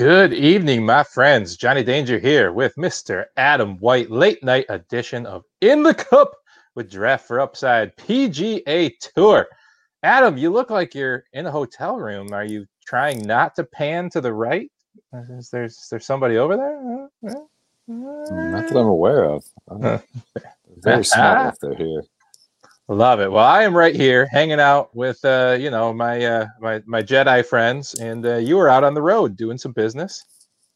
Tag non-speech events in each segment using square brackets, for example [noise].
Good evening, my friends. Johnny Danger here with Mr. Adam White, late night edition of In the Cup with Draft for Upside PGA Tour. Adam, you look like you're in a hotel room. Are you trying not to pan to the right? Uh, is there, is there somebody over there? Not that I'm aware of. [laughs] very smart if they're here. Love it. Well, I am right here hanging out with uh, you know my uh, my my Jedi friends, and uh, you were out on the road doing some business,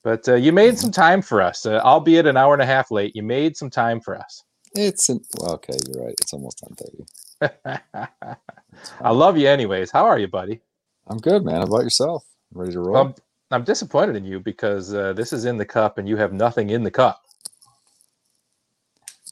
but uh, you made some time for us, uh, albeit an hour and a half late. You made some time for us. It's an, well, okay. You're right. It's almost ten thirty. [laughs] I love you, anyways. How are you, buddy? I'm good, man. How about yourself? Ready to roll? I'm, I'm disappointed in you because uh, this is in the cup, and you have nothing in the cup.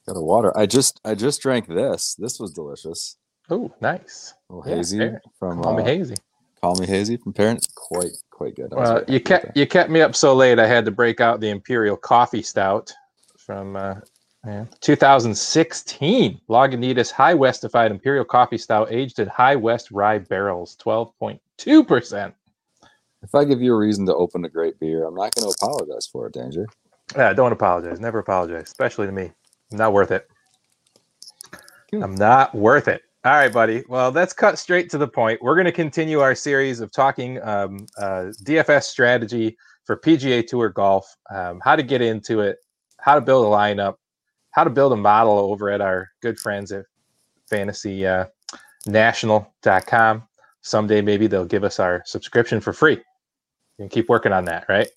Got a water. I just I just drank this. This was delicious. Oh, nice. A little hazy fair. from Call me uh, hazy. Call me hazy from parents. Quite quite good. Well, you kept you kept me up so late. I had to break out the Imperial Coffee Stout from uh, yeah, 2016 Lagunitas High Westified Imperial Coffee Stout, aged in High West rye barrels, 12.2 percent. If I give you a reason to open a great beer, I'm not going to apologize for it, Danger. Yeah, don't apologize. Never apologize, especially to me. Not worth it. I'm not worth it. All right, buddy. Well, let's cut straight to the point. We're going to continue our series of talking um, uh, DFS strategy for PGA Tour golf, um, how to get into it, how to build a lineup, how to build a model over at our good friends at Fantasy uh. Someday, maybe they'll give us our subscription for free. You can keep working on that, right?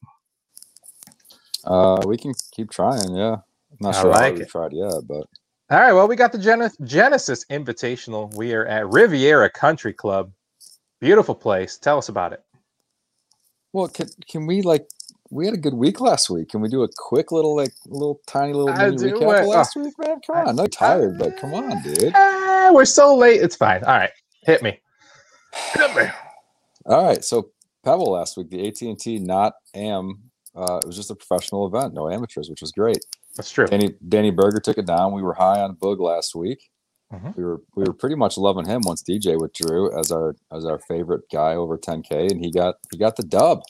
Uh, we can keep trying. Yeah, not I sure like how it. tried yet, but All right. Well, we got the Gen- Genesis Invitational. We are at Riviera Country Club. Beautiful place. Tell us about it. well, can can we like? We had a good week last week. Can we do a quick little like little tiny little mini recap it. of last Oh. week, man? Come on, I'm tired, but come on, dude. Ah, we're so late. It's fine. All right. Hit me. Hit me. All right, so Pebble last week, the AT and T not Am. Uh, it was just a professional event, no amateurs, which was great. That's true. Danny Danny Berger took it down. We were high on Boog last week. Mhm. We were we were pretty much loving him once DJ withdrew as our as our favorite guy over 10k, and he got he got the dub.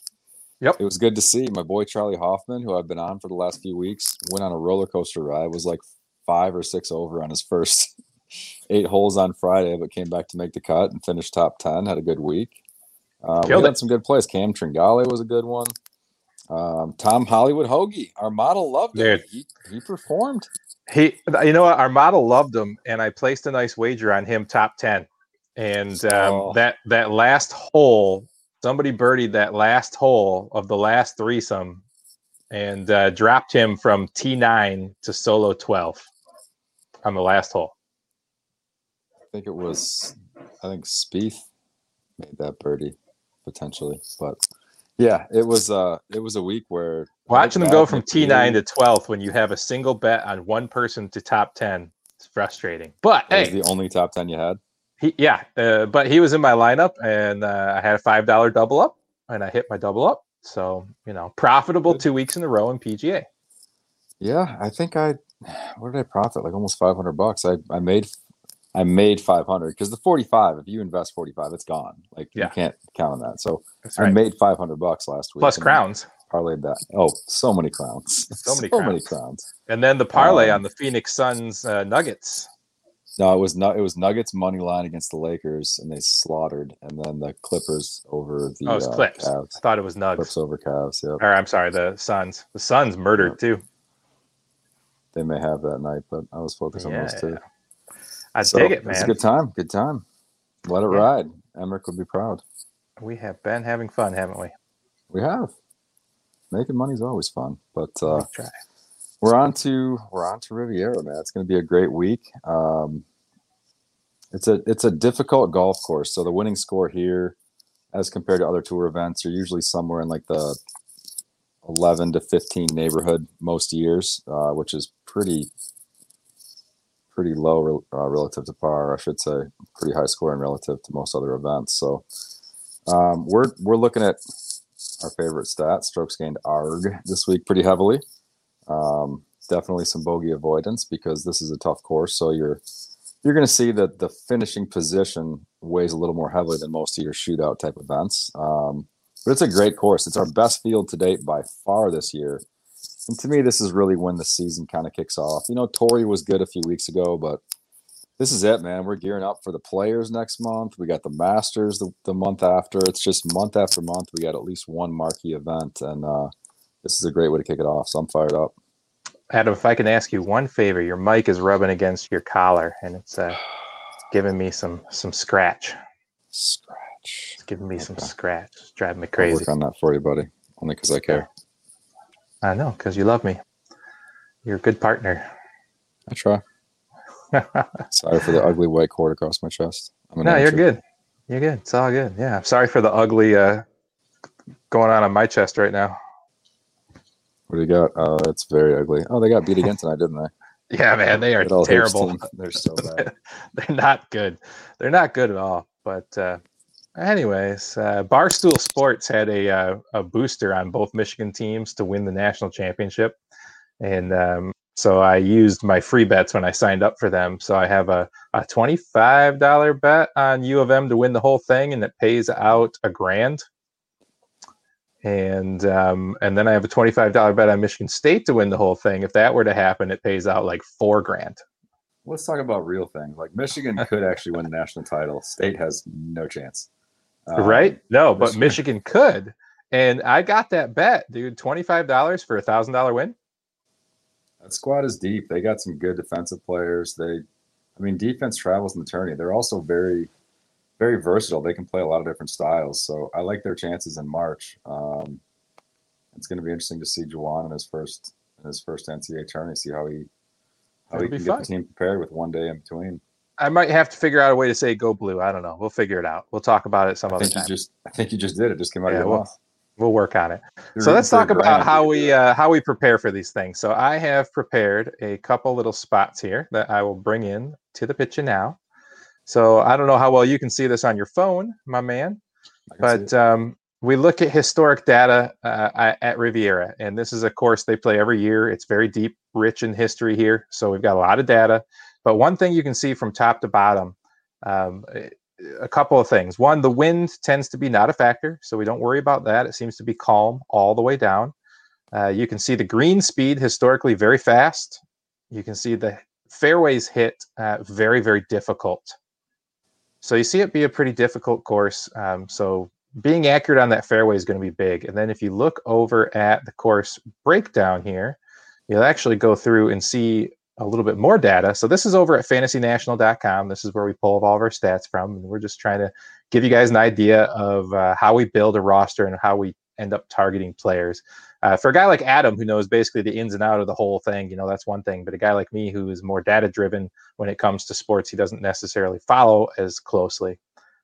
Yep. It was good to see my boy Charley Hoffman, who I've been on for the last few weeks, went on a roller coaster ride. Was like five or six over on his first [laughs] eight holes on Friday, but came back to make the cut and finished top ten. Had a good week. Uh, we had it. some good plays. Cam Tringale was a good one. Um, Tom Hollywood Hoge, our model loved him. He, he performed. He, you know what? Our model loved him, and I placed a nice wager on him top ten. And um, Oh. that that last hole, somebody birdied that last hole of the last threesome, and uh, dropped him from T nine to solo twelve on the last hole. I think it was, I think Spieth made that birdie potentially, but yeah, it was uh it was a week where Watching them go from T nine to twelfth when you have a single bet on one person to top ten, it's frustrating. But that hey, the only top ten you had. he, yeah, uh, but he was in my lineup, and uh, I had a five dollar double up, and I hit my double up. So you know, profitable two weeks in a row in PGA. Yeah, I think I what did I profit? Like almost five hundred bucks. I I made I made five hundred because the forty five. If you invest forty five, it's gone. Like Yeah. you can't count on that. So I made five hundred bucks last week. Plus crowns, Parlayed that. Oh, so many crowns. So [laughs] many many crowns. crowns. and then the parlay Um, on the Phoenix Suns uh, Nuggets. No, it was not. It was Nuggets money line against the Lakers, and they slaughtered. And then the Clippers over the Oh, it was uh, Clips. Cavs. I thought it was Nuggets. Clips over Cavs. Yeah, Or I'm sorry, the Suns. The Suns murdered too. they may have that night, but I was focused on those two. I So, dig it, was a man. good time. Good time. Let it Yeah. ride. Emmerich would be proud. We have been having fun, haven't we? We have. Making money is always fun, but uh, try. we're on to we're on to Riviera, man. It's going to be a great week. Um, It's a it's a difficult golf course. So the winning score here, as compared to other tour events, are usually somewhere in like the 11 to 15 neighborhood most years, uh, which is pretty pretty low uh, relative to par. I should say pretty high scoring relative to most other events. So um, we're we're looking at our favorite stat, strokes gained arg this week pretty heavily. Um, definitely some bogey avoidance because this is a tough course. So you're you're going to see that the finishing position weighs a little more heavily than most of your shootout type events. Um, but it's a great course. It's our best field to date by far this year. And to me, this is really when the season kind of kicks off. You know, Torrey was good a few weeks ago, but this is it, man. We're gearing up for the players next month. We got the Masters the, the month after. It's just month after month. We got at least one marquee event, and uh, this is a great way to kick it off. So I'm fired up. Adam, if I can ask you one favor, your mic is rubbing against your collar, and it's uh, giving me some some scratch. Scratch. It's giving me okay. some scratch. It's driving me crazy. I'll work on that for you, buddy. Only because I care. I know, because you love me. You're a good partner. I try. [laughs] sorry for the ugly white cord across my chest. no, you're good. You're good. It's all good. Yeah. Sorry for the ugly uh, going on on my chest right now. What do you got? Oh, it's very ugly. Oh, they got beat again tonight, didn't they? [laughs] Yeah, man, they are terrible. [laughs] They're so bad. They're not good. They're not good at all. But uh, anyways, uh, Barstool Sports had a uh, a booster on both Michigan teams to win the national championship, and um, so I used my free bets when I signed up for them. So I have a, a $25 bet on U of M to win the whole thing, and it pays out a grand. And um, and then I have a $25 bet on Michigan State to win the whole thing. If that were to happen, it pays out like four grand. Let's talk about real things. Like Michigan could actually win the national title. State has no chance. Um, right? No, but Michigan could. And I got that bet, dude. $25 for a thousand dollar win. That squad is deep. They got some good defensive players. They, I mean, defense travels in the tourney. They're also very, very versatile. They can play a lot of different styles. So I like their chances in March. Um, it's going to be interesting to see Juwan in his first in his first NCAA tourney. See how he how It'll he can get the team prepared with one day in between. I might have to figure out a way to say go blue. I don't know. We'll figure it out. We'll talk about it some I other time. Just, I think you just did it. Just came out yeah, of your well, mouth we'll work on it. You're so let's talk about how we uh, how we prepare for these things. So I have prepared a couple little spots here that I will bring in to the picture now. So I don't know how well you can see this on your phone, my man, but um, we look at historic data uh, at Riviera, and this is a course they play every year. It's very deep, rich in history here, so we've got a lot of data. But one thing you can see from top to bottom, um, a couple of things. One, the wind tends to be not a factor, so we don't worry about that. It seems to be calm all the way down. Uh, you can see the green speed historically very fast. You can see the fairways hit uh, very, very difficult. So you see it be a pretty difficult course. Um, so being accurate on that fairway is going to be big. And then if you look over at the course breakdown here, you'll actually go through and see a little bit more data. So this is over at fantasynational.com. This is where we pull all of our stats from. And we're just trying to give you guys an idea of uh, how we build a roster and how we end up targeting players. Uh, for a guy like Adam, who knows basically the ins and out of the whole thing, you know, that's one thing. But a guy like me who is more data driven when it comes to sports, he doesn't necessarily follow as closely.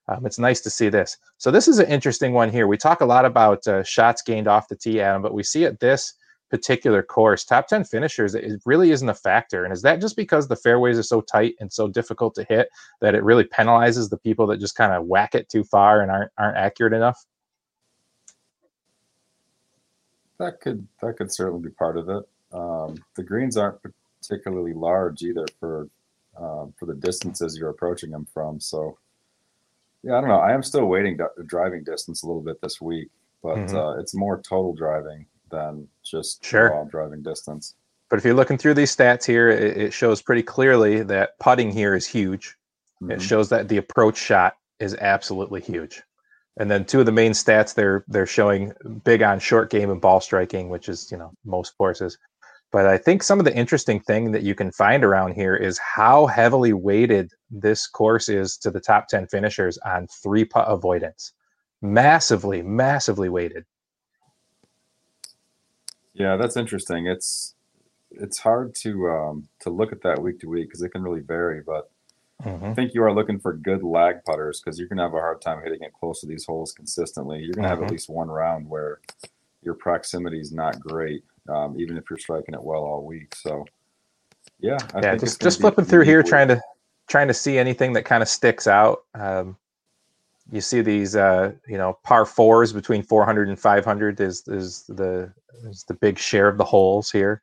Um, it's nice to see this. So this is an interesting one here. We talk a lot about uh, shots gained off the tee, Adam, but we see it this particular course, top 10 finishers, it really isn't a factor. And is that just because the fairways are so tight and so difficult to hit that it really penalizes the people that just kind of whack it too far and aren't aren't accurate enough? That could that could certainly be part of it. Um, the greens aren't particularly large either for um, for the distances you're approaching them from. So yeah, I don't know. I am still waiting driving distance a little bit this week, but mm-hmm. uh, it's more total driving than just sure. driving distance. But if you're looking through these stats here, it, it shows pretty clearly that putting here is huge. Mm-hmm. It shows that the approach shot is absolutely huge. And then two of the main stats they're they're showing big on short game and ball striking, which is you know most courses. But I think some of the interesting thing that you can find around here is how heavily weighted this course is to the top 10 finishers on three putt avoidance. Massively, massively weighted. Yeah, that's interesting. It's it's hard to um, to look at that week to week because it can really vary. But Mm-hmm. I think you are looking for good lag putters because you're going to have a hard time hitting it close to these holes consistently. You're going to mm-hmm. have at mm-hmm. least one round where your proximity is not great, um, even if you're striking it well all week. So, yeah, I yeah, just just flipping through here, week. trying to trying to see anything that kind of sticks out. Um, you see these, uh, you know, par fours between 400 and 500 is is the is the big share of the holes here.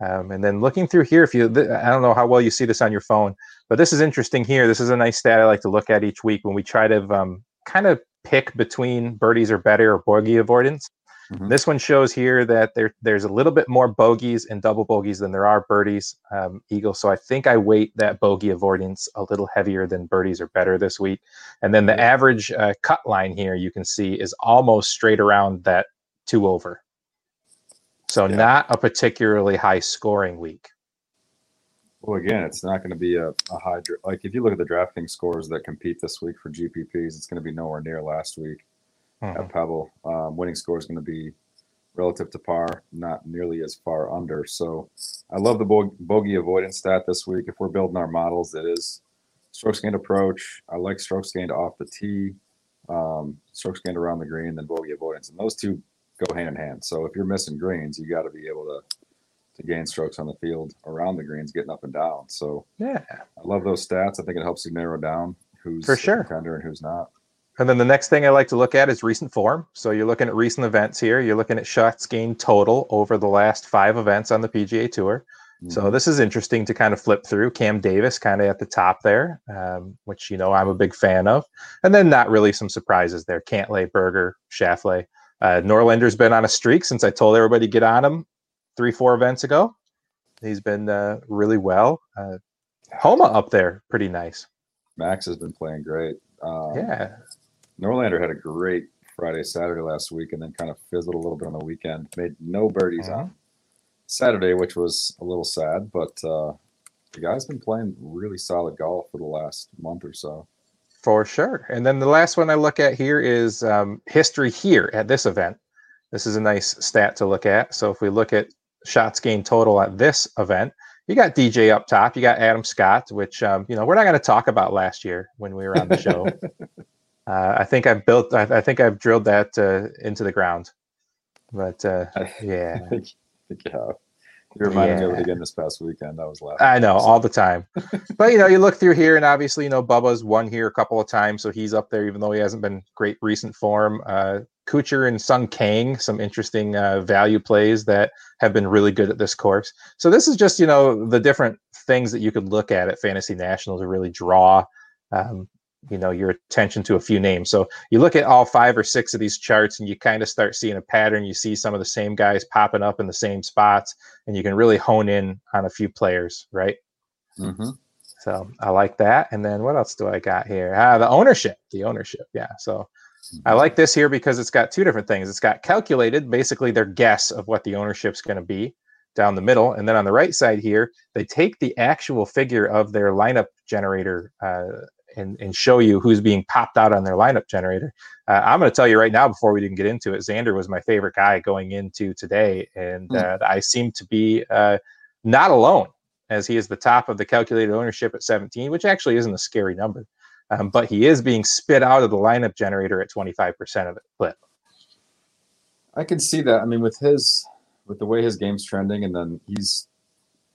Um, and then looking through here, if you, I don't know how well you see this on your phone, but this is interesting here. This is a nice stat I like to look at each week when we try to um, kind of pick between birdies or better or bogey avoidance. Mm-hmm. This one shows here that there, there's a little bit more bogeys and double bogeys than there are birdies, um, Eagle. So I think I weight that bogey avoidance a little heavier than birdies are better this week. And then the average uh, cut line here you can see is almost straight around that two over. So yeah. not a particularly high scoring week. Well, again, it's not going to be a, a high like if you look at the drafting scores that compete this week for GPPs, it's going to be nowhere near last week mm-hmm. at Pebble. Um, winning score is going to be relative to par, not nearly as far under. So I love the bo- bogey avoidance stat this week. If we're building our models, it is strokes gained approach. I like strokes gained off the tee, um, strokes gained around the green, then bogey avoidance, and those two go hand in hand. So if you're missing greens, you got to be able to to gain strokes on the field around the greens, getting up and down. So yeah, I love those stats. I think it helps you narrow down who's for sure contender and who's not. And then the next thing I like to look at is recent form. So you're looking at recent events here. You're looking at shots gained total over the last five events on the PGA Tour. Mm-hmm. So this is interesting to kind of flip through. Cam Davis kind of at the top there, um, which you know I'm a big fan of. And then not really some surprises there. Cantlay, Berger, Schauffele. Uh, Norlander's been on a streak since I told everybody to get on him three, four events ago. He's been uh, really well. Uh, Homa up there, pretty nice. Max has been playing great. Um, yeah. Norlander had a great Friday, Saturday last week, and then kind of fizzled a little bit on the weekend. Made no birdies mm-hmm. on Saturday, which was a little sad, but uh, the guy's been playing really solid golf for the last month or so. For sure. And then the last one I look at here is um, history here at this event. This is a nice stat to look at. So if we look at shots gained total at this event, you got DJ up top. You got Adam Scott, which um, you know we're not going to talk about last year when we were on the show. [laughs] uh, I think I've built. I, I think I've drilled that uh, into the ground. But uh, [laughs] yeah, I think, I think you have. You reminded yeah. me of it again this past weekend. I was laughing. I know all the time. but you know, you look through here, and obviously, you know, Bubba's won here a couple of times, so he's up there, even though he hasn't been great recent form. Uh, Kuchar and Sung Kang, some interesting uh, value plays that have been really good at this course. So this is just you know the different things that you could look at at Fantasy National to really draw um, you know your attention to a few names. So you look at all five or six of these charts and you kind of start seeing a pattern. You see some of the same guys popping up in the same spots and you can really hone in on a few players right? Mm-hmm. so i like that. And then what else do i got here? Ah, the ownership the ownership. Yeah. So mm-hmm. i like this here because it's got two different things. It's got calculated basically their guess of what the ownership's going to be down the middle. And then on the right side here they take the actual figure of their lineup generator uh, and, and show you who's being popped out on their lineup generator. Uh, I'm going to tell you right now before we even get into it, Xander was my favorite guy going into today, and mm. uh, I seem to be uh, not alone as he is the top of the calculated ownership at 17, which actually isn't a scary number, um, but he is being spit out of the lineup generator at 25% of it clip. I can see that. I mean, with his with the way his game's trending, and then he's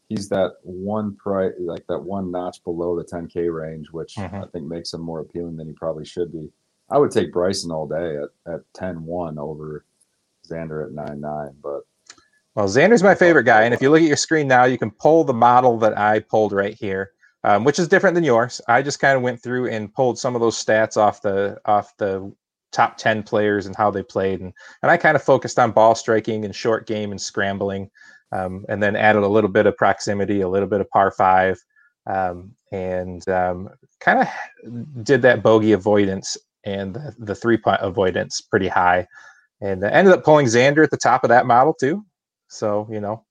he's that one price, like that one notch below the 10K range, which mm-hmm. I think makes him more appealing than he probably should be. I would take Bryson all day at, at 10 1 over Xander at 9 9. But well, Xander's my favorite guy. And if you look at your screen now, you can pull the model that I pulled right here. Um, which is different than yours. I just kind of went through and pulled some of those stats off the off the top 10 players and how they played and, and i kind of focused on ball striking and short game and scrambling um, and then added a little bit of proximity, a little bit of par five, um, and um, kind of did that bogey avoidance and the, the three putt avoidance pretty high, and ended up pulling Xander at the top of that model too. So you know,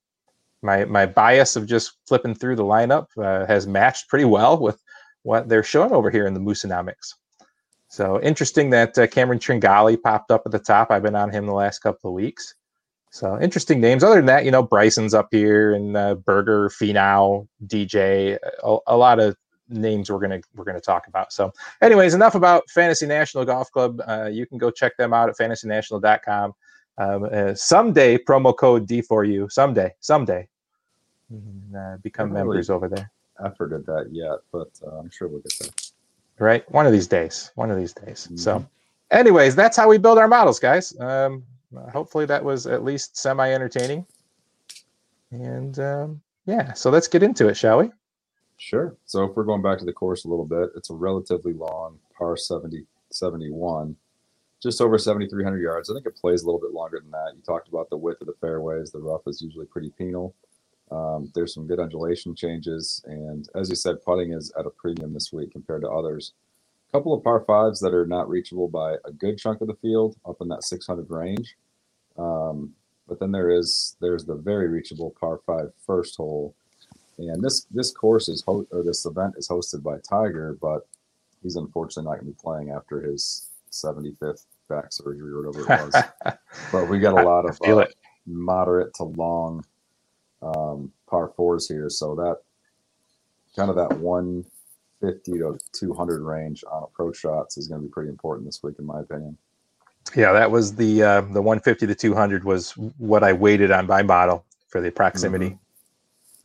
my my bias of just flipping through the lineup uh, has matched pretty well with what they're showing over here in the Moosonomics. So interesting that uh, Cameron Tringale popped up at the top. I've been on him the last couple of weeks. So interesting names. Other than that, you know, Bryson's up here and uh, Berger, Finau, DJ, a, a, lot of names we're gonna we're gonna talk about. So, anyways, enough about Fantasy National Golf Club. Uh, you can go check them out at fantasynational.com. Um, uh, someday, promo code D4U. Someday, someday, uh, become Really? members over there. Effort at that yet, but uh, I'm sure we'll get there. Right, one of these days. One of these days. So, Mhm. anyways, that's how we build our models, guys. Um, hopefully, that was at least semi entertaining. And um, yeah, so let's get into it, shall we? Sure. So if we're going back to the course a little bit, it's a relatively long par 70, 71, just over 7,300 yards. I think it plays a little bit longer than that. You talked about the width of the fairways. The rough is usually pretty penal. Um, there's some good undulation changes. And as you said, putting is at a premium this week compared to others. Couple of par fives that are not reachable by a good chunk of the field up in that 600 range. Um, but then there is there's the very reachable par five first hole and this this course is ho- or this event is hosted by Tiger, but he's unfortunately not going to be playing after his 75th back surgery or whatever it was. [laughs] but we got a lot of uh, moderate to long um, par fours here, so that kind of that 150 to 200 range on approach shots is going to be pretty important this week, in my opinion. Yeah, that was the uh, the 150 to 200 was what I weighted on by model for the proximity.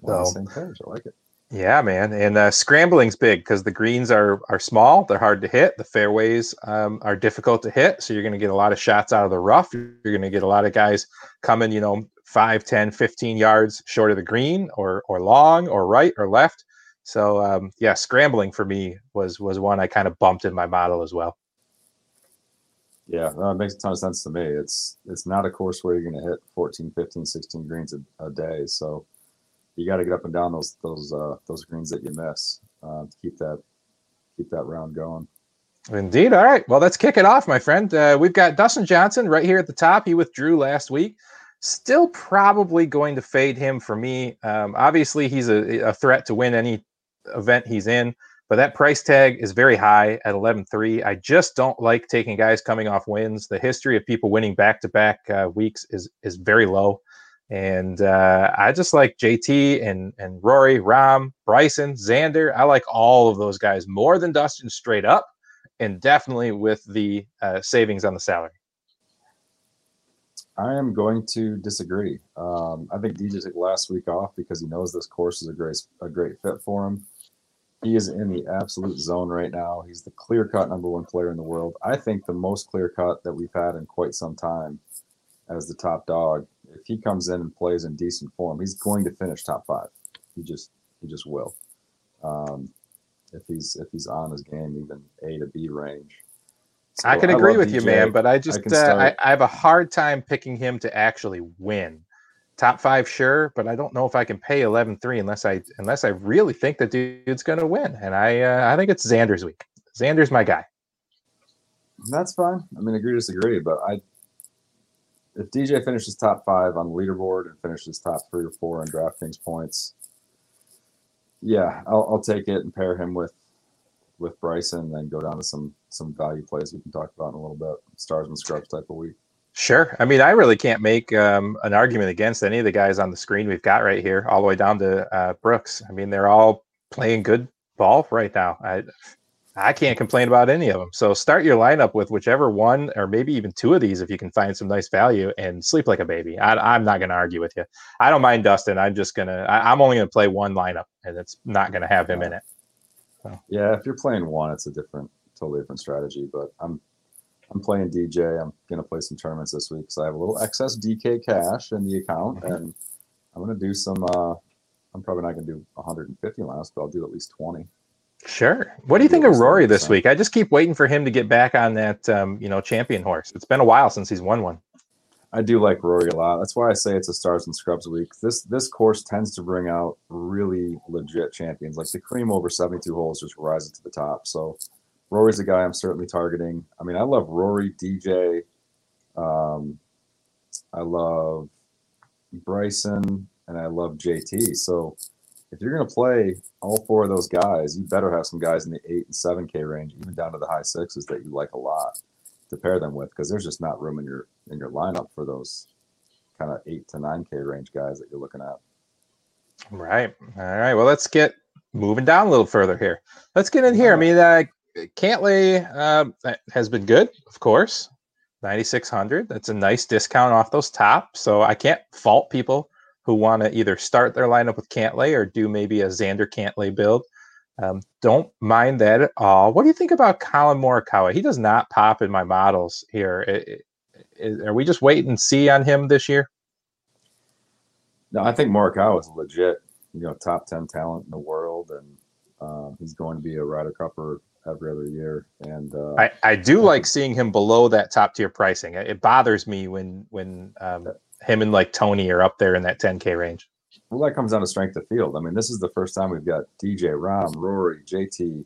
On the So- same page. I like it. Yeah, man, and uh, scrambling's big because the greens are are small, they're hard to hit. The fairways um, are difficult to hit, so you're going to get a lot of shots out of the rough. You're going to get a lot of guys coming, you know, 5, 10, 15 yards short of the green, or or long, or right, or left. So um, yeah, scrambling for me was was one I kind of bumped in my model as well. Yeah, no, it makes a ton of sense to me. It's it's not a course where you're going to hit 14, 15, 16 greens a, a day. So you got to get up and down those those uh, those greens that you miss uh, to keep that keep that round going. Indeed. All right. Well, let's kick it off, my friend. Uh, we've got Dustin Johnson right here at the top. He withdrew last week. Still probably going to fade him for me. Um, obviously, he's a, a threat to win any event he's in, but that price tag is very high at 11.3. I just don't like taking guys coming off wins. The history of people winning back to back weeks is is very low. And uh, I just like JT and and Rory, Rahm, Bryson, Xander. I like all of those guys more than Dustin straight up and definitely with the uh, savings on the salary. I am going to disagree. Um, I think DJ took last week off because he knows this course is a great a great fit for him. He is in the absolute zone right now. He's the clear cut number one player in the world. I think the most clear cut that we've had in quite some time as the top dog. If he comes in and plays in decent form, he's going to finish top five. He just he just will. Um, if he's if he's on his game, even A to B range. I can agree love with you, man, but I just can uh, I, I have a hard time picking him to actually win. Top five, sure, but I don't know if I can pay 11-3 unless I unless I really think the dude's going to win. And I uh, I think it's Xander's week. Xander's my guy. That's fine. I mean, agree disagree, but I, if DJ finishes top five on the leaderboard and finishes top three or four in DraftKings points, yeah, I'll, I'll take it and pair him with with Bryson, and then go down to some some value plays we can talk about in a little bit. Stars and scrubs type of week. Sure. I mean, I really can't make um, an argument against any of the guys on the screen we've got right here, all the way down to uh, Brooks. I mean, they're all playing good ball right now. I I can't complain about any of them. So start your lineup with whichever one, or maybe even two of these, if you can find some nice value, and sleep like a baby. I, I'm not going to argue with you. I don't mind Dustin. I'm just gonna. I, I'm only going to play one lineup, and it's not going to have him in it. Yeah, if you're playing one, it's a different, totally different strategy. But I'm I'm playing DJ. I'm gonna play some tournaments this week because I have a little excess DK cash in the account, Mhm. and I'm gonna do some. uh I'm probably not gonna do 150 last, but I'll do at least 20. Sure. What do you think of Rory this 100%. week? I just keep waiting for him to get back on that, um, you know, champion horse. It's been a while since he's won one. I do like Rory a lot. That's why I say it's a stars and scrubs week. This this course tends to bring out really legit champions. Like the cream over 72 holes just rises to the top. So Rory's a guy I'm certainly targeting. I mean, I love Rory, DJ. Um, I love Bryson, and I love JT. So if you're gonna play all four of those guys, you better have some guys in the eight and seven K range, even down to the high sixes that you like a lot to pair them with, because there's just not room in your in your lineup for those kind of eight to nine K range guys that you're looking at. Right. All right. Well, let's get moving down a little further here. Let's get in here. I mean, uh, Cantlay uh, has been good, of course. 9600 that's a nice discount off those top. So i can't fault people who want to either start their lineup with cantlay or do maybe a xander cantlay build. Um, don't mind that at all. What do you think about collin morikawa? He does not pop in my models here. It, it, are we just wait and see on him this year? No i think morikawa is legit you know top 10 talent in the world and um, he's going to be a Ryder Cupper every other year. And uh, I, I do like seeing him below that top tier pricing. It bothers me when when um, him and like Tony are up there in that 10k range. Well, that comes down to strength of field. I mean, this is the first time we've got DJ, Rahm, Rory, JT,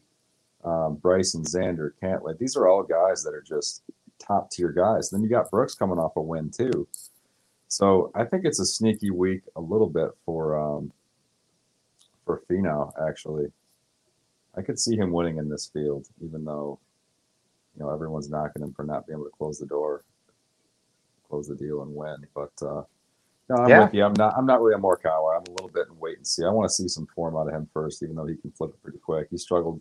um, Bryson, Xander, Cantlay. These are all guys that are just top tier guys. Then you got Brooks coming off a win too. So I think it's a sneaky week a little bit for um, for Finau actually. I could see him winning in this field, even though you know everyone's knocking him for not being able to close the door, close the deal, and win. But uh, no, I'm yeah. with you. I'm not. I'm not really a Morikawa. I'm a little bit in wait and see. I want to see some form out of him first, even though he can flip it pretty quick. He struggled,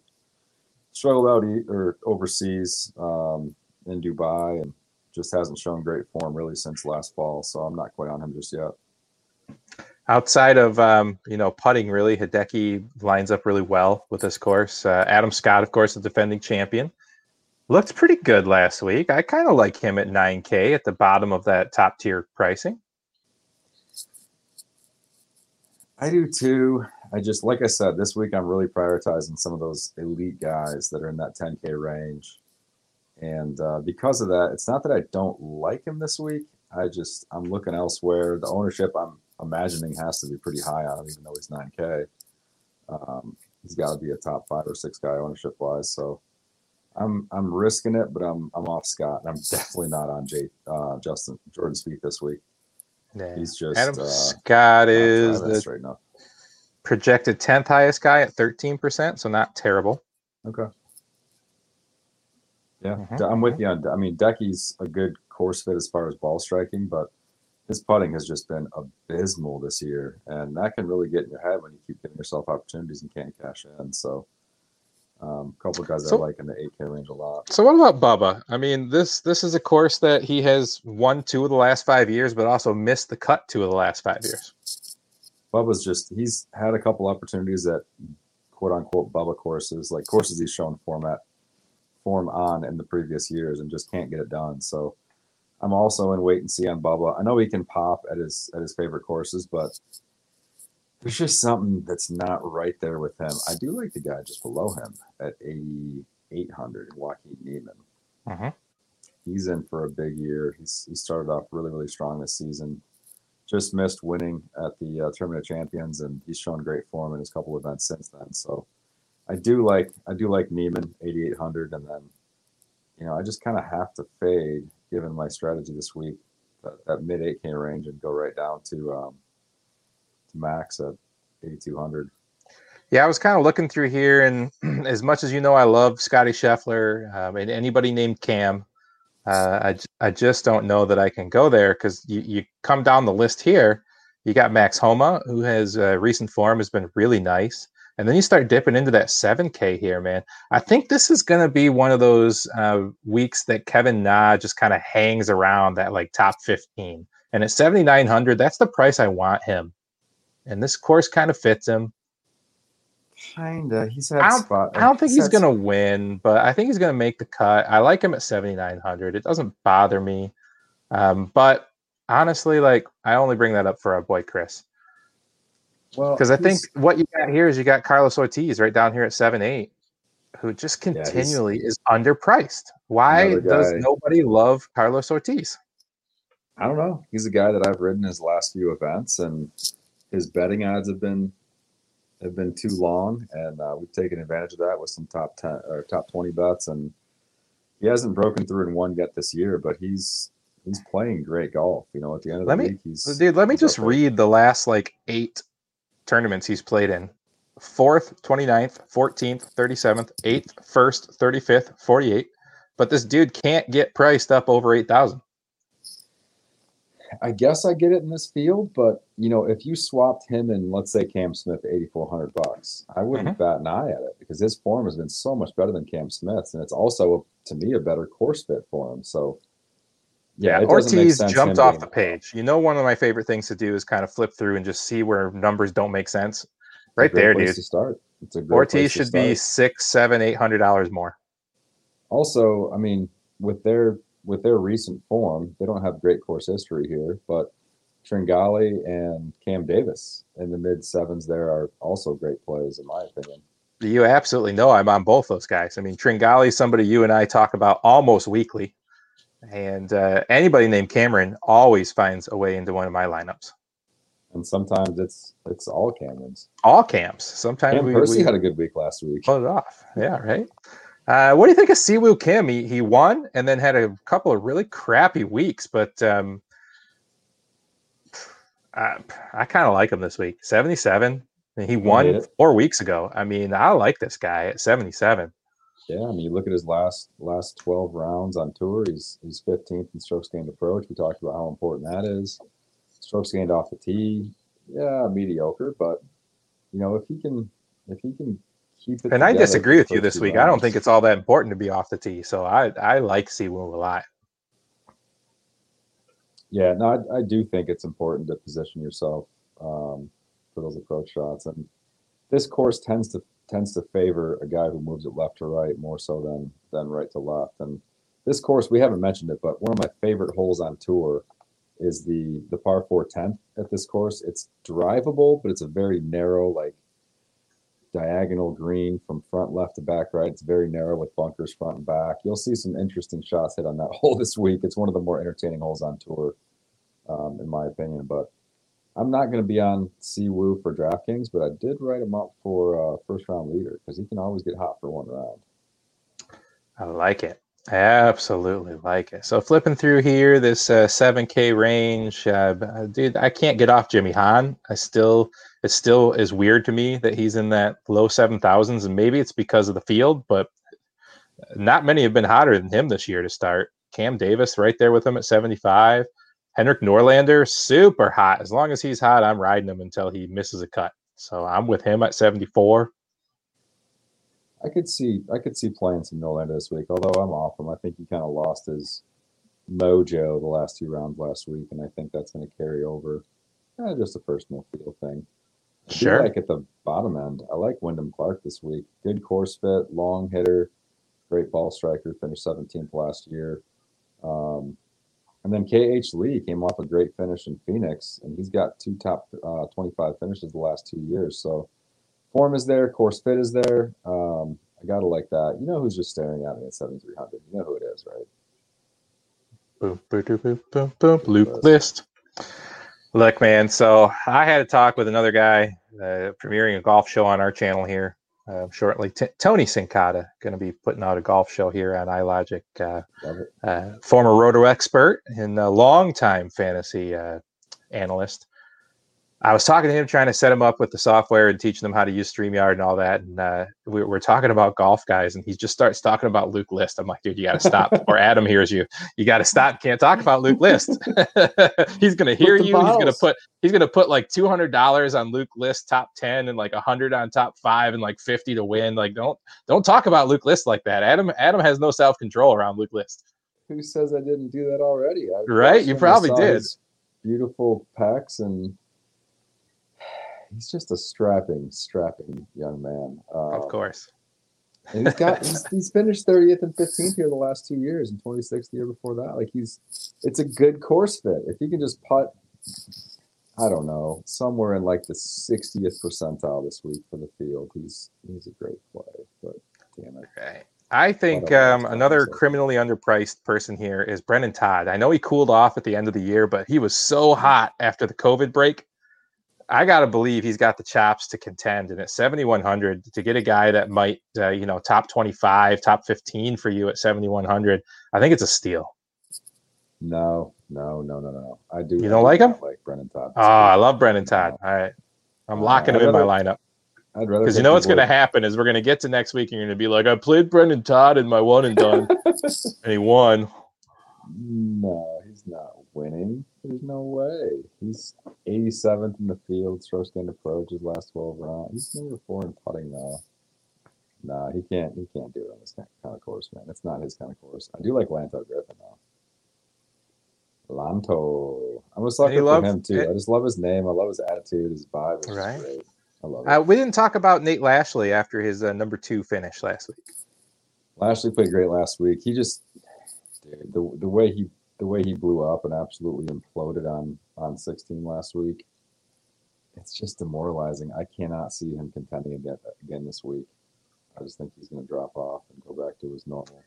struggled out or overseas um, in Dubai, and just hasn't shown great form really since last fall. So I'm not quite on him just yet outside of um, you know putting, really Hideki lines up really well with this course. Uh, Adam Scott, of course, the defending champion, looked pretty good last week. I kind of like him at 9K at the bottom of that top tier pricing. I do too. I just like I said this week I'm really prioritizing some of those elite guys that are in that 10K range. And uh, because of that, it's not that I don't like him this week. I just I'm looking elsewhere. The ownership I'm imagining has to be pretty high on him, even though he's 9K. Um, he's got to be a top five or six guy ownership wise. So I'm I'm risking it, but I'm I'm off Scott. I'm definitely not on Jay uh, Justin Jordan Spieth this week. Yeah. He's just Adam uh, Scott is the right now. projected 10th highest guy at 13%, so not terrible. Okay. Yeah, mm-hmm. I'm with you on. I mean, Decky's a good course fit as far as ball striking, but his putting has just been abysmal this year, and that can really get in your head when you keep giving yourself opportunities and can't cash in. So, um, a couple of guys so, I like in the 8K range a lot. So, what about Bubba? I mean, this this is a course that he has won two of the last five years, but also missed the cut two of the last five years. Bubba's just he's had a couple opportunities at quote unquote Bubba courses, like courses he's shown format form on in the previous years, and just can't get it done. So I'm also in wait and see on Bubba. I know he can pop at his at his favorite courses, but there's just something that's not right there with him. I do like the guy just below him at 8,800, Joaquin Niemann. Mm-hmm. He's in for a big year. He's he started off really really strong this season. Just missed winning at the uh, Tournament of Champions, and he's shown great form in his couple events since then. So I do like I do like Niemann 8,800, and then you know I just kind of have to fade given my strategy this week, that, that mid 8K range and go right down to um, to max at 8,200. Yeah, I was kind of looking through here, and [clears throat] as much as you know, I love Scotty Scheffler um, and anybody named Cam. Uh, I, I just don't know that I can go there because you, you come down the list here. You got Max Homa, who has uh, recent form has been really nice. And then you start dipping into that 7K here, man. I think this is going to be one of those uh, weeks that Kevin Na just kind of hangs around that like top 15. And at 7,900, that's the price I want him. And this course kind of fits him. Kinda. He's had I don't, spot. I don't think he's, he's going to win, but I think he's going to make the cut. I like him at 7,900. It doesn't bother me. Um, but honestly, like I only bring that up for our boy Chris. Well, because I think what you got here is you got Carlos Ortiz right down here at seven eight, who just continually yeah, is underpriced. Why does nobody love Carlos Ortiz? I don't know. He's a guy that I've ridden his last few events, and his betting odds have been have been too long, and uh, we've taken advantage of that with some top ten or top twenty bets. And he hasn't broken through in one yet this year, but he's he's playing great golf. You know, at the end of let the me, week, he's dude. Let me just read the last like eight tournaments he's played in 4th, 29th, 14th, 37th, 8th, 1st, 35th, 48. But this dude can't get priced up over 8,000. I guess I get it in this field, but you know, if you swapped him and let's say Cam Smith eighty four hundred bucks, I wouldn't mm-hmm. bat an eye at it because his form has been so much better than Cam Smith's, and it's also to me a better course fit for him. So yeah, Ortiz jumped off being... the page. You know, one of my favorite things to do is kind of flip through and just see where numbers don't make sense. Right there, dude. To start. It's a Ortiz should be six, seven, eight hundred dollars more. Also, I mean, with their with their recent form, they don't have great course history here, but Tringale and Cam Davis in the mid sevens there are also great plays, in my opinion. You absolutely know I'm on both those guys. I mean, Tringale, somebody you and I talk about almost weekly, and uh, anybody named Cameron always finds a way into one of my lineups. And sometimes it's it's all Camerons. All camps. Sometimes Cam we, Percy we, had a good week last week. Pulled it off. Yeah, right. Uh, what do you think of Siwoo Kim? He, he won and then had a couple of really crappy weeks, but um, I, I kind of like him this week. 77. He won four weeks ago. I mean, I like this guy at 77. Yeah, I mean, you look at his last last 12 rounds on tour. He's he's 15th in strokes gained approach. We talked about how important that is. Strokes gained off the tee, yeah, mediocre. But you know, if he can if he can keep it. And I disagree with you this week. Rounds. I don't think it's all that important to be off the tee. So I I like Siwoo a lot. Yeah, no, I, I, do think it's important to position yourself um, for those approach shots, and this course tends to tends to favor a guy who moves it left to right more so than than right to left. And this course, we haven't mentioned it, but one of my favorite holes on tour is the the par four tenth at this course. It's drivable, but it's a very narrow, like diagonal green from front left to back right. It's very narrow with bunkers front and back. You'll see some interesting shots hit on that [laughs] hole this week. It's one of the more entertaining holes on tour, um, in my opinion. But I'm not going to be on Siwoo for DraftKings, but I did write him up for uh, first round leader because he can always get hot for one round. I like it. I Absolutely like it. So flipping through here, this uh, 7K range, uh, dude, I can't get off Jimmy Hahn. I still, it still is weird to me that he's in that low 7,000s, and maybe it's because of the field, but not many have been hotter than him this year to start. Cam Davis right there with him at 75. Henrik Norlander, super hot. As long as he's hot, I'm riding him until he misses a cut. So I'm with him at 74. I could see I could see playing some Norlander this week, although I'm off him. I think he kind of lost his mojo the last two rounds last week, and I think that's going to carry over. Eh, just a personal feel thing. I sure. like at the bottom end, I like Wyndham Clark this week. Good course fit, long hitter, great ball striker. Finished 17th last year. Um, and then KH Lee came off a great finish in Phoenix, and he's got two top uh, 25 finishes the last two years. So form is there, course fit is there. Um, I gotta like that. You know who's just staring at me at 7300? You know who it is, right? Boom, boom, boom, boom, boom. Luke List. Look, man. So I had a talk with another guy, uh, premiering a golf show on our channel here uh, shortly. T- Tony Sincata going to be putting out a golf show here on iLogic. Uh, uh, former roto expert and a longtime fantasy uh, analyst. I was talking to him, trying to set him up with the software and teaching them how to use StreamYard and all that. And uh, we, are talking about golf guys, and he just starts talking about Luke List. I'm like, dude, you got to stop. [laughs] or Adam hears you. You got to stop. Can't talk about Luke List. [laughs] he's gonna hear you. Bottles. He's gonna put. He's gonna put like two hundred dollars on Luke List top ten and like a hundred on top five and like fifty to win. Like, don't don't talk about Luke List like that. Adam Adam has no self control around Luke List. Who says I didn't do that already? I right, you probably did. Beautiful pecs and he's just a strapping, strapping young man. Uh, of course. and he's got [laughs] he's, he's finished 30th and 15th here the last two years and 26th the year before that. Like he's it's a good course fit. If he can just putt, I don't know, somewhere in like the 60th percentile this week for the field, he's he's a great play. But damn it. Okay. I think um, another criminally underpriced person here is Brendon Todd. I know he cooled off at the end of the year, but he was so hot after the COVID break I got to believe he's got the chops to contend. And at 7,100, to get a guy that might, uh, you know, top 25, top 15 for you at 7,100, I think it's a steal. No, no, no, no, no. I do. You don't like him? Like Brendon Todd. Oh, I love Brendon Todd. All right. I'm locking uh, him rather, in my lineup. I'd rather because you know what's going to happen is we're going to get to next week and you're going to be like, I played Brendon Todd in my one and done, [laughs] and he won. No, he's not winning. There's no way. He's 87th in the field. Strokes gained approach his last 12 rounds. He's number four in putting though. Nah, he can't. He can't do it on this kind of course, man. It's not his kind of course. I do like Lanto Griffin though. Lanto. I'm a sucker for him too. It, I just love his name. I love his attitude. His vibe. It's right. Great. I love it. Uh, we didn't talk about Nate Lashley after his uh, number two finish last week. Lashley played great last week. He just dude, the the way he the way he blew up and absolutely imploded on on 16 last week. It's just demoralizing. I cannot see him contending again again this week. I just think he's going to drop off and go back to his normal.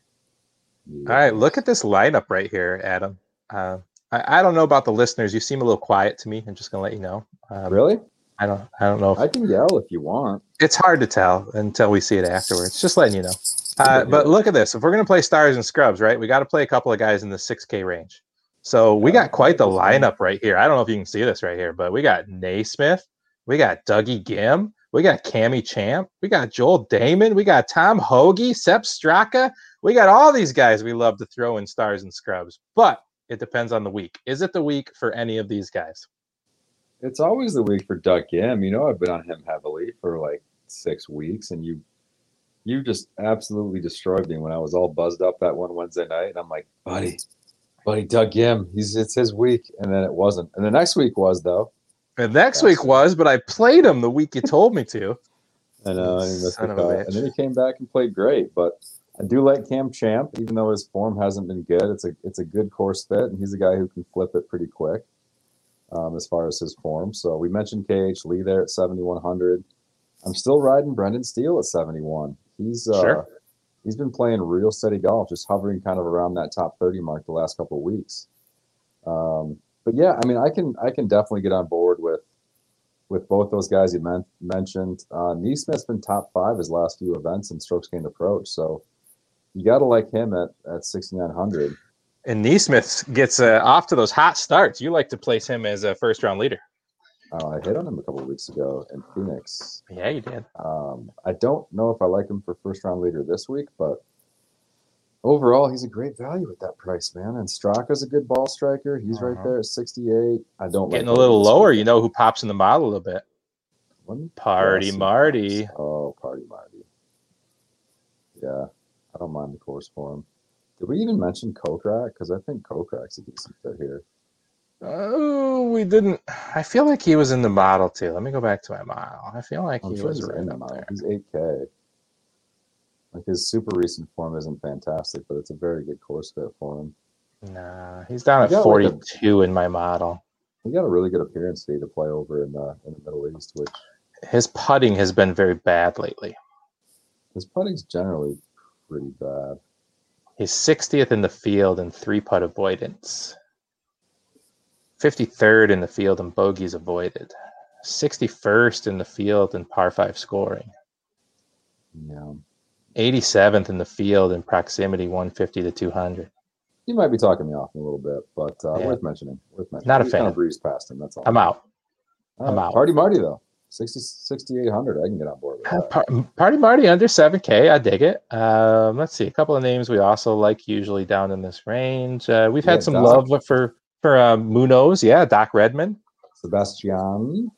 All right, look at this lineup right here, Adam. Uh, I, I, don't know about the listeners. You seem a little quiet to me. I'm just going to let you know. Um, really? I don't. I don't know. If, I can yell if you want. It's hard to tell until we see it afterwards. Just letting you know. Uh, but look at this. If we're going to play stars and scrubs, right, we got to play a couple of guys in the 6K range. So we got quite the lineup right here. I don't know if you can see this right here, but we got NeSmith, we got Dougie Ghim, we got Cami Champ, we got Joel Dahmen, we got Tom Hoge, Sepp Straka. We got all these guys we love to throw in stars and scrubs, but it depends on the week. Is it the week for any of these guys? It's always the week for Doug Ghim. You know, I've been on him heavily for like six weeks, and you you just absolutely destroyed me when I was all buzzed up that one Wednesday night. And I'm like, buddy, buddy, Doug Ghim, he's it's his week, and then it wasn't. And the next week was though. And next week was, but I played him the week you told me to. [laughs] I know, he missed the cut. and then he came back and played great. But I do like Cam Champ, even though his form hasn't been good. It's a it's a good course fit, and he's a guy who can flip it pretty quick. Um, as far as his form, so we mentioned KH Lee there at 7100. I'm still riding Brendan Steele at 71. He's uh, sure. he's been playing real steady golf, just hovering kind of around that top 30 mark the last couple of weeks. Um, but yeah, I mean, I can I can definitely get on board with with both those guys you men- mentioned. Uh, NeSmith's been top five his last few events in strokes gained approach, so you got to like him at at 6900. And NeSmith gets uh, off to those hot starts. You like to place him as a first round leader. Uh, I hit on him a couple weeks ago in Phoenix. Yeah, you did. Um, I don't know if I like him for first round leader this week, but overall, he's a great value at that price, man. And Straka's a good ball striker. He's uh-huh. right there at 68. I don't getting like a little lower. You know who pops in the model a little bit? Party Marty. Oh, Party Marty. Yeah, I don't mind the course for him. Did we even mention Kokrak? Because I think Kokrak's a decent fit here. Oh, we didn't. I feel like he was in the model too. Let me go back to my model. I feel like I'm he sure was right in the model. He's 8K. Like his super recent form isn't fantastic, but it's a very good course fit for him. Nah, he's down he at 42 like a, in my model. He got a really good appearance fee to play over in the in the Middle East, which his putting has been very bad lately. His putting's generally pretty bad. He's 60th in the field in three putt avoidance. 53rd in the field in bogeys avoided, 61st in the field in par five scoring. Yeah. 87th in the field in proximity 150 to 200. You might be talking me off a little bit, but uh, yeah. worth mentioning. Worth mentioning. Not a fan. Kind of breezed past him. That's all. I'm out. I'm out. Party Marty though. 60, 6,800. I can get on board with that. Party Marty under 7K. I dig it. Um, let's see. A couple of names we also like usually down in this range. Uh, we've yeah, had some love for for um, Munoz, yeah, Doc Redman. Sebastian.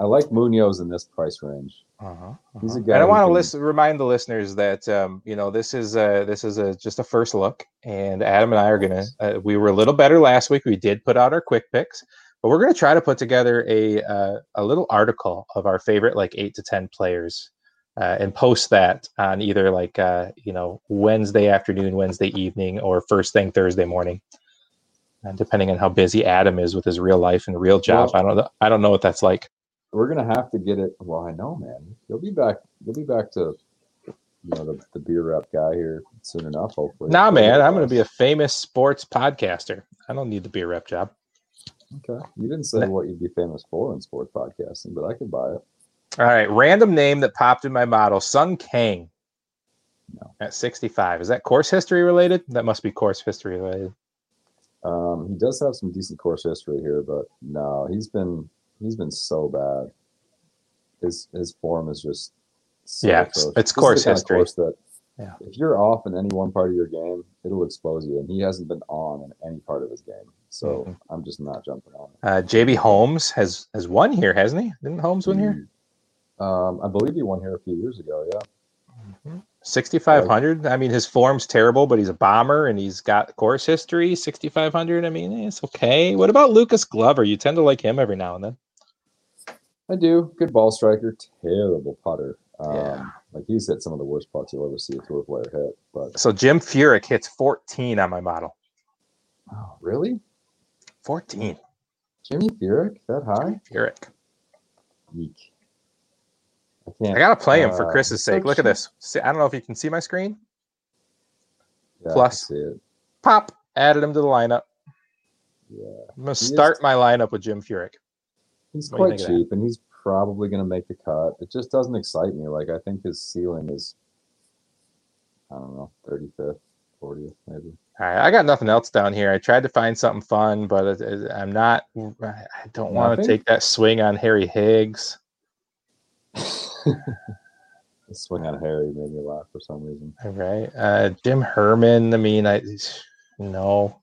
I like Munoz in this price range. Uh-huh, uh-huh. He's a guy. And I want to listen, remind the listeners that um, you know this is a, this is a, just a first look, and Adam and I are gonna. Uh, we were a little better last week. We did put out our quick picks, but we're gonna try to put together a uh, a little article of our favorite like eight to ten players, uh, and post that on either like uh, you know Wednesday afternoon, Wednesday evening, or first thing Thursday morning and depending on how busy Adam is with his real life and real job, well, I don't know. I don't know what that's like. We're gonna have to get it. Well, I know, man. You'll be back. You'll be back to you know the, the beer rep guy here soon enough. Hopefully. Nah, man. I'm gonna be a famous sports podcaster. I don't need the beer rep job. Okay. You didn't say what you'd be famous for in sports podcasting, but I could buy it. All right. Random name that popped in my model: Sung Kang. No. At 65. Is that course history related? That must be course history related. Um, he does have some decent course history here, but no, he's been he's been so bad. His his form is just so yeah, atrocious. it's course history. Course that Yeah. If you're off in any one part of your game, it'll expose you. And he hasn't been on in any part of his game. So Mhm. I'm just not jumping on it. Uh, JB Holmes has has won here, hasn't he? Didn't Holmes win here? Um, I believe he won here a few years ago. Yeah. 6,500. I mean, his form's terrible, but he's a bomber and he's got course history. 6,500. I mean, it's okay. What about Lucas Glover? You tend to like him every now and then. I do. Good ball striker. Terrible putter. Um, Yeah. Like he's hit some of the worst putts you'll ever see a tour player hit. But So Jim Furyk hits 14 on my model. oh, really, 14. Jimmy Furyk that high? Furyk. Eek. I. I gotta play him for Uh, Chris's sake. Look at this. See, I don't know if you can see my screen. yeah, plus. see it. Pop. Added him to the lineup. Yeah, I'm gonna He is- start my lineup with Jim Furyk. he's What quite think of that? cheap, and he's probably going to make the cut. It just doesn't excite me. Like I think his ceiling is, I don't know, thirty fifth, fortieth, maybe. All right, I got nothing else down here. I tried to find something fun, but it, it- I'm not. I don't want to take that swing on Harry Higgs. Swing on Harry made me laugh for some reason. All right, uh, Jim Herman. I mean, I no.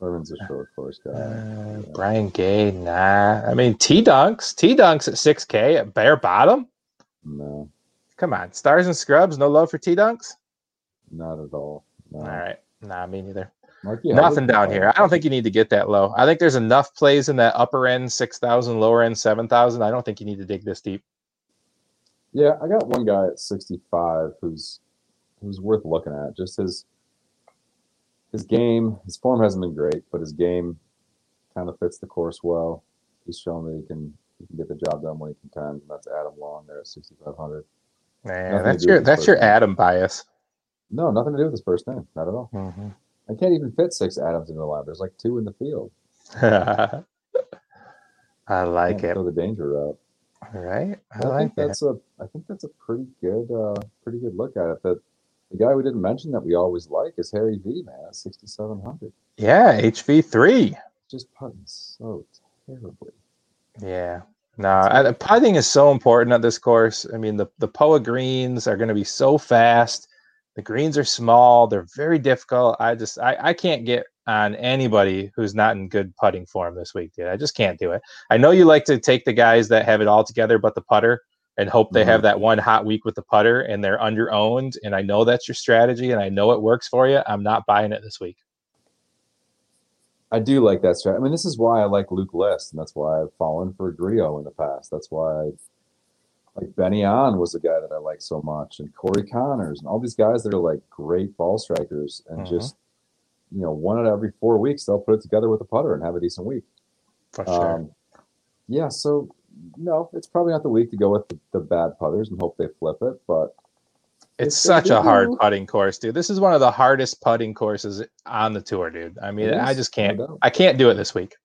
Herman's a short course guy. Uh, Brian Gay, nah. I mean, T Dunks, T Dunks at 6K at bare bottom. No, Come on, stars and scrubs. No love for T Dunks. not at all. No. All right, nah, me neither. Marky Nothing down here. I don't think you need to get that low. I think there's enough plays in that upper end 6,000, lower end 7,000. I don't think you need to dig this deep. Yeah, I got one guy at 65 who's who's worth looking at. Just his his game, his form hasn't been great, but his game kind of fits the course well. He's shown that he can he can get the job done when he contends. And that's Adam Long there at 6500. Man, that's your that's your. Adam bias. No, nothing to do with his first name, not at all. Mm-hmm. I can't even fit six Adams into the lab. There's like two in the field. [laughs] I like it. Go the danger route. All right, I, I, think like that. that's a I think that's a pretty good uh pretty good look at it. That the guy we didn't mention that we always like is Harry V, man, 6700. Yeah, HV three. Just putting so terribly. Yeah. No, I, putting is so important at this course. I mean, the the Poa greens are going to be so fast. The greens are small. They're very difficult. I just I, I can't get on anybody who's not in good putting form this week, dude. I just can't do it. I know you like to take the guys that have it all together, but the putter, and hope they have that one hot week with the putter, and they're under owned. And I know that's your strategy, and I know it works for you. I'm not buying it this week. I do like that strategy. I mean, this is why I like Luke List, and that's why I've fallen for Grillo in the past. That's why I like Benny An was a guy that I like so much, and Corey Conners, and all these guys that are like great ball strikers, and Mhm. just you know, one out of every four weeks they'll put it together with a putter and have a decent week. For sure. Um, yeah, so no, it's probably not the week to go with the, the bad putters and hope they flip it, but It's such a hard putting course, dude. This is one of the hardest putting courses on the tour, dude. I mean, I just can't. doubt. I can't do it this week.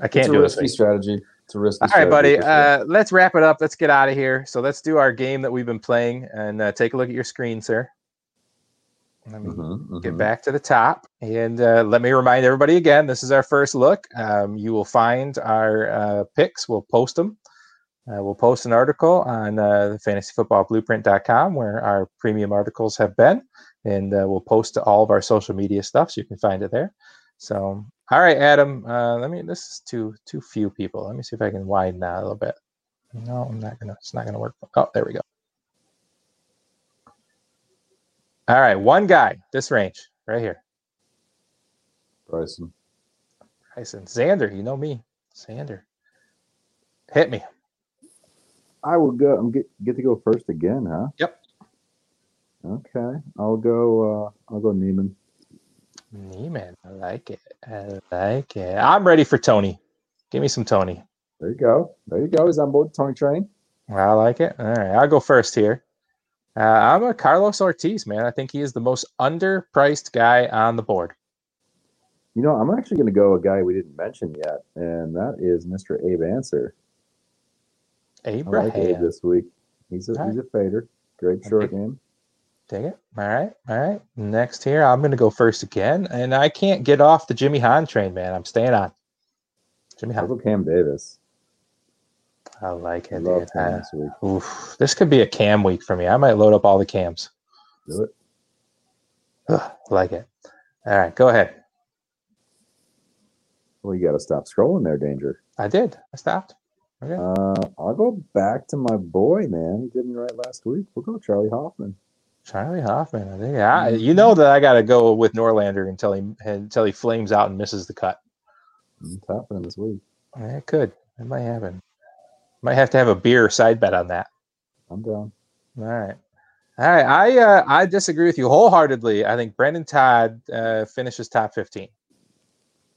I can't it's a do it this risky week. strategy. It's a risky All right, buddy. Uh, let's wrap it up. Let's get out of here. So let's do our game that we've been playing and uh, take a look at your screen, sir. Let me Mhm, get mhm. back to the top and uh, let me remind everybody again this is our first look. Um, you will find our uh, picks we'll post them. Uh, we'll post an article on uh, the fantasyfootballblueprint.com where our premium articles have been and uh, we'll post to all of our social media stuff so you can find it there. So all right adam uh, let me this is too too few people. Let me see if i can widen that a little bit. No i'm not gonna it's not gonna work. Oh there we go all right one guy this range right here Bryson. Bryson. Xander, you know me. Xander. Hit me. I will go. I'm get get to go first again, huh? Yep. Okay, I'll go. Uh, I'll go Niemann. Niemann. I like it. I like it. I'm ready for Tony. Give me some Tony. There you go. There you go. He's on board the Tony train. I like it. All right. I'll go first here. Uh, I'm a Carlos Ortiz, man. I think he is the most underpriced guy on the board. You know, I'm actually going to go a guy we didn't mention yet, and that is Mr. Abe Ancer. I like Abe Abraham. this week. He's a All he's a fader. Great short game. Take it. All right. All right. Next here, I'm going to go first again. And I can't get off the Jimmy Hahn train, man. I'm staying on. Jimmy Hahn. Cam Davis. I like it, Love dude. Cam I- this week. oof, this could be a cam week for me. I might load up all the cams. Do it. Ugh, like it. All right, go ahead. Well, you got to stop scrolling there, Danger. I did. I stopped. Okay. Uh, I'll go back to my boy, man. He did me right last week. We'll go Charley Hoffman. Charley Hoffman. I think. I, you know that I got to go with Norlander until he until he flames out and misses the cut. It's happening this week. It could. It might happen. Might have to have a beer side bet on that. I'm down. All right. All right. I uh, I disagree with you wholeheartedly. I think Brendon Todd uh, finishes top fifteen.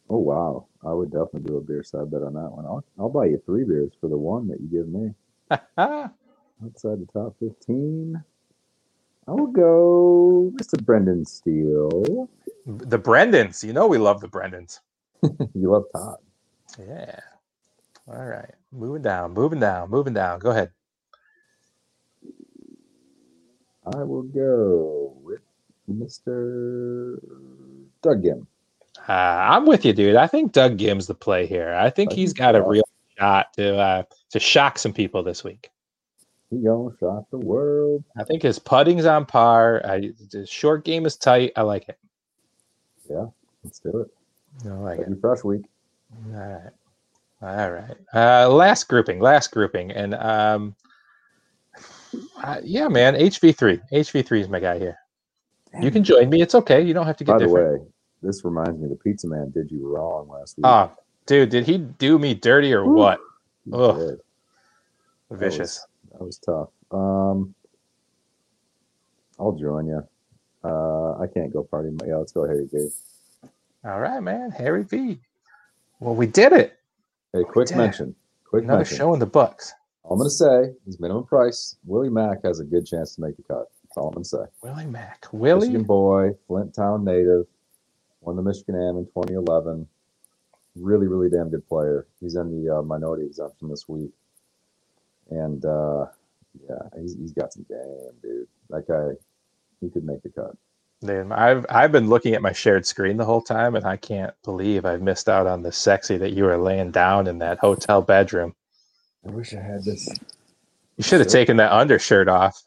Oh wow, I would definitely do a beer side bet on that one. I'll, I'll buy you three beers for the one that you give me [laughs] outside the top fifteen. I will go Mr. Brendan Steele. the Brendans. You know we love the Brendans. [laughs] you love Todd. Yeah. All right. Moving down. Moving down. Moving down. Go ahead. I will go with Mr. Doug Ghim. Uh, I'm with you, dude. I think Doug Ghim's the play here. I think I he's think got a real shot to uh, to shock some people this week. He gonna shock the world. I think his putting's on par. I, his short game is tight. I like it. Yeah, let's do it. I like it. Fresh week. All right. All right. Uh, last grouping. Last grouping. And um, uh, yeah, man. HV3. HV3 is my guy here. You can join me. It's okay. You don't have to get By the different. way, this reminds me the pizza man did you wrong last week. Oh, dude, did he do me dirty or Woo. what? Ugh. did. That Vicious. was- That was tough. Um, I'll join you. Uh, I can't go party. Yeah, let's go Harry V. All right, man. Harry V. Well, we did it. Hey, quick mention. Quick Another mention. show in the books. All I'm gonna say is minimum price. Willie Mack has a good chance to make the cut. That's all I'm gonna say. Willie Mack. Willie. Michigan boy, Flint Town native, won the Michigan Am in 2011. Really, really damn good player. He's in the uh, minority exemption this week, and uh, yeah, he's, he's got some game, dude. That guy, he could make the cut. Man, I've I've been looking at my shared screen the whole time, and I can't believe I've missed out on the sexy that you were laying down in that hotel bedroom. I wish I had this. You should have taken that undershirt off.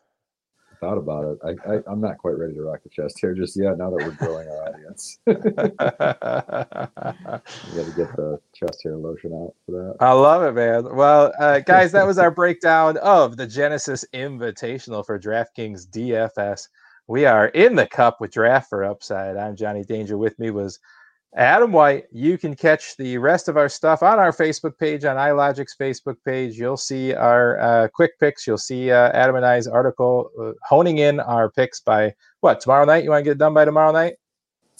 Thought about it. I, I I'm not quite ready to rock the chest hair just yet. Now that we're growing our audience, we got to get the chest hair lotion out for that. I love it, man. Well, uh, guys, that was our breakdown of the Genesis Invitational for DraftKings DFS. We are in the cup with Draught 4 Upside. I'm Johnny Danger. With me was Adam White. You can catch the rest of our stuff on our Facebook page, on iLogic's Facebook page. You'll see our uh, quick picks. You'll see uh, Adam and I's article uh, honing in our picks by what tomorrow night. You want to get it done by tomorrow night?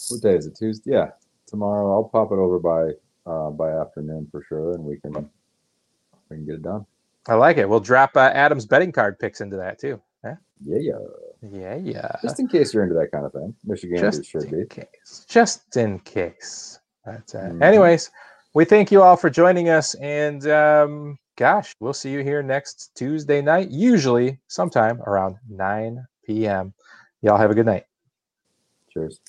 What day is it? Tuesday. Yeah, tomorrow. I'll pop it over by uh, by afternoon for sure, and we can we can get it done. I like it. We'll drop uh, Adam's betting card picks into that too. Yeah, yeah. Yeah, yeah. Just in case you're into that kind of thing, Michigan just should in be. case. Just in case. But, uh, Mhm. Anyways, we thank you all for joining us, and um, gosh, we'll see you here next Tuesday night, usually sometime around 9 p.m. Y'all have a good night. Cheers.